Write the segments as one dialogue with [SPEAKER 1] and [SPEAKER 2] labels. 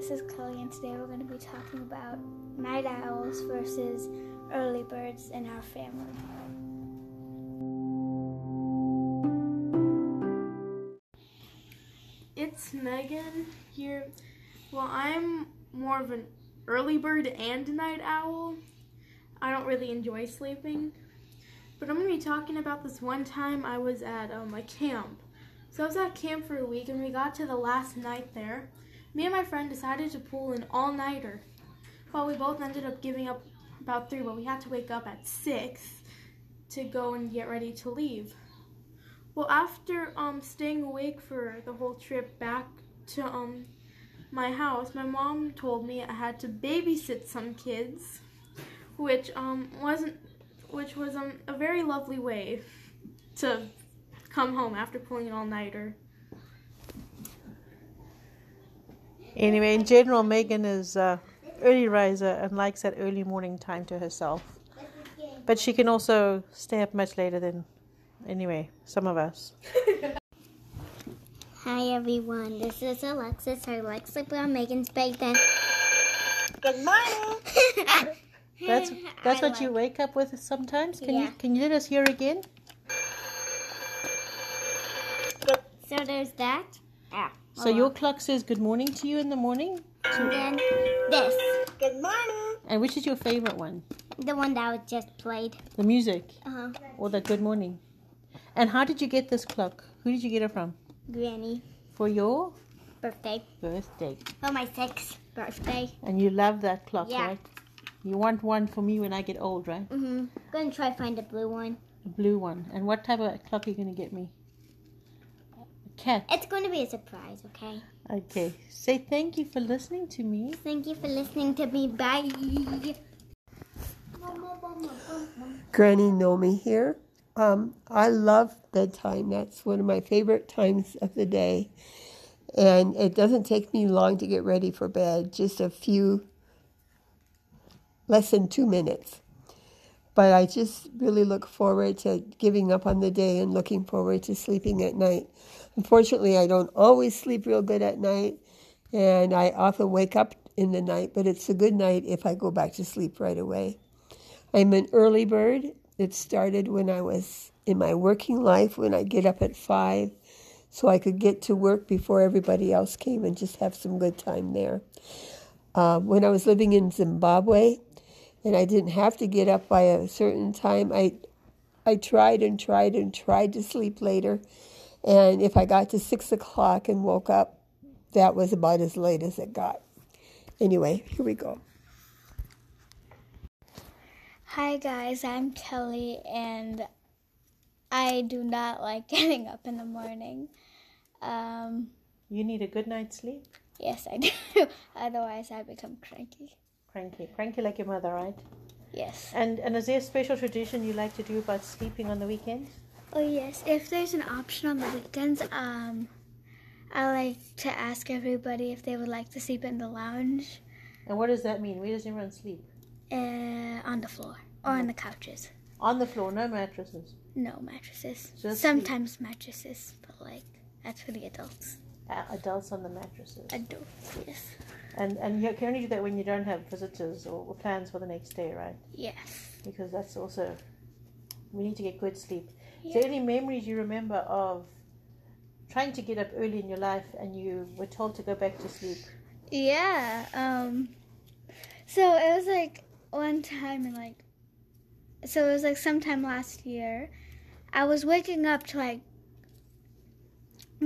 [SPEAKER 1] this is Kelly, and today we're going to be talking about night owls versus early birds in our family.
[SPEAKER 2] It's Megan here. Well, I'm more of an early bird and night owl. I don't really enjoy sleeping. But I'm going to be talking about this one time I was at um, a camp. So I was at camp for a week, and we got to the last night there me and my friend decided to pull an all-nighter. Well, we both ended up giving up about 3, but we had to wake up at 6 to go and get ready to leave. Well, after um, staying awake for the whole trip back to um, my house, my mom told me I had to babysit some kids, which um, wasn't, which was um, a very lovely way to come home after pulling an all-nighter.
[SPEAKER 3] Anyway, in general, Megan is uh, early riser and likes that early morning time to herself. But she can also stay up much later than, anyway, some of us.
[SPEAKER 1] Hi everyone, this is Alexis. I like sleeping on Megan's bed then.
[SPEAKER 4] Good morning.
[SPEAKER 3] That's that's
[SPEAKER 1] I
[SPEAKER 3] what you wake up with sometimes. Can
[SPEAKER 1] Yeah.
[SPEAKER 3] you can you let us hear again?
[SPEAKER 1] So there's that. Ah.
[SPEAKER 3] So your clock says good morning to you in the morning.
[SPEAKER 1] And then this,
[SPEAKER 4] Good morning.
[SPEAKER 3] And which is your favorite one?
[SPEAKER 1] the one that was just played.
[SPEAKER 3] The music
[SPEAKER 1] Uh-huh.
[SPEAKER 3] or the good morning? And how did you get this clock? Who did you get it from?
[SPEAKER 1] Granny
[SPEAKER 3] For your
[SPEAKER 1] birthday.
[SPEAKER 3] birthday.
[SPEAKER 1] For my sixth birthday.
[SPEAKER 3] And you love that clock,
[SPEAKER 1] Yeah.
[SPEAKER 3] right? You want one for me when I get old, right?
[SPEAKER 1] Mm-hmm. Gonna try find a blue one.
[SPEAKER 3] A blue one. And what type of clock are you going to get me? A.
[SPEAKER 1] It's going to be a surprise, okay?
[SPEAKER 3] Okay. Say thank you for listening to me.
[SPEAKER 1] Thank you for listening to me. Bye.
[SPEAKER 4] Granny Nomi here. Um, I love bedtime. That's one of my favorite times of the day. And it doesn't take me long to get ready for bed, just a few, less than two minutes. But I just really look forward to giving up on the day and looking forward to sleeping at night. Unfortunately, I don't always sleep real good at night, and I often wake up in the night, but it's a good night if I go back to sleep right away. I'm an early bird. It started when I was in my working life, when I'd get up at five so I could get to work before everybody else came and just have some good time there. Uh, when I was living in Zimbabwe and I didn't have to get up by a certain time, I, I tried and tried and tried to sleep later. And if I got to six o'clock and woke up, that was about as late as it got. Anyway, here we go.
[SPEAKER 1] Hi guys, I'm Kelly and I do not like getting up in the morning. Um,
[SPEAKER 3] You need a good night's sleep.
[SPEAKER 1] yes, I do. Otherwise, I become cranky.
[SPEAKER 3] Cranky. Cranky like your mother, right?
[SPEAKER 1] Yes.
[SPEAKER 3] And and is there a special tradition you like to do about sleeping on the weekends?
[SPEAKER 1] Oh yes. If there's an option on the weekends, um, I like to ask everybody if they would like to sleep in the lounge,
[SPEAKER 3] And what does that mean? Where does everyone sleep?
[SPEAKER 1] uh, on the floor or on the couches.
[SPEAKER 3] On the floor, no mattresses.
[SPEAKER 1] No mattresses.
[SPEAKER 3] Just
[SPEAKER 1] Sometimes mattresses, but like that's for the adults.
[SPEAKER 3] Uh, adults on the mattresses.
[SPEAKER 1] Adults, yes.
[SPEAKER 3] And and you can only do that when you don't have visitors or, or plans for the next day, right?
[SPEAKER 1] Yes.
[SPEAKER 3] Because that's also we need to get good sleep. Is there any memories you remember of trying to get up early in your life and you were told to go back to sleep?
[SPEAKER 1] Yeah. Um. So it was like one time in like. So it was like sometime last year, I was waking up to like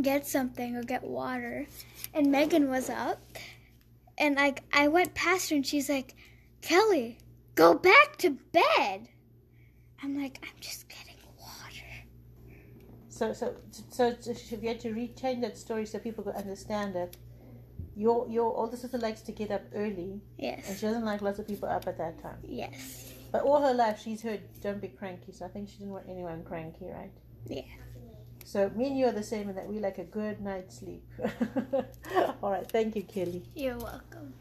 [SPEAKER 1] get something or get water, and Megan was up, and like I went past her and she's like, Kelly, go back to bed. I'm like, I'm just water.
[SPEAKER 3] So so so, so if you had to rechange that story so people could understand it, your your older sister likes to get up early
[SPEAKER 1] Yes.
[SPEAKER 3] and she doesn't like lots of people up at that time.
[SPEAKER 1] Yes.
[SPEAKER 3] But all her life she's heard don't be cranky, so I think she didn't want anyone cranky, right?
[SPEAKER 1] Yeah.
[SPEAKER 3] So me and you are the same in that we like a good night's sleep. all right, thank you, Kelly.
[SPEAKER 1] You're welcome.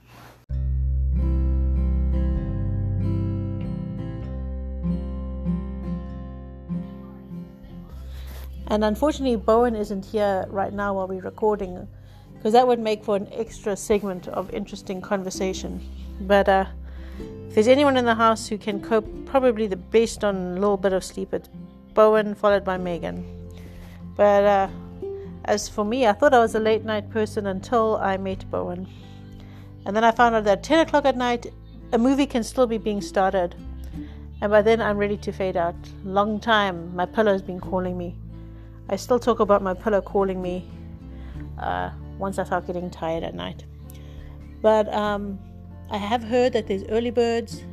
[SPEAKER 3] And unfortunately, Bowen isn't here right now while we're recording, because that would make for an extra segment of interesting conversation. But uh, if there's anyone in the house who can cope probably the best on a little bit of sleep, it's Bowen, followed by Megan. But uh, as for me, I thought I was a late night person until I met Bowen. And then I found out that 10 o'clock at night, a movie can still be being started. And by then, I'm ready to fade out. Long time, my pillow's been calling me. I still talk about my pillow calling me uh, once I start getting tired at night. But um, I have heard that there's early birds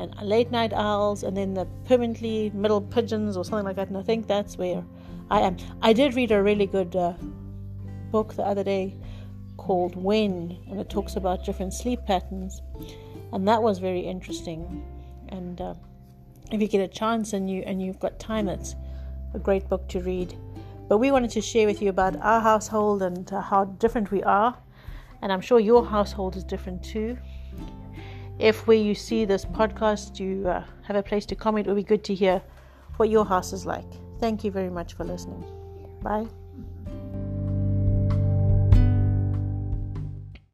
[SPEAKER 3] and late night owls, and then the permanently middle pigeons or something like that. And I think that's where I am. I did read a really good uh, book the other day called When, and it talks about different sleep patterns, and that was very interesting. And uh, if you get a chance and you and you've got time, it's a great book to read. But we wanted to share with you about our household and how different we are, and I'm sure your household is different too. If where you see this podcast, you uh, have a place to comment, it would be good to hear what your house is like. Thank you very much for listening. Bye.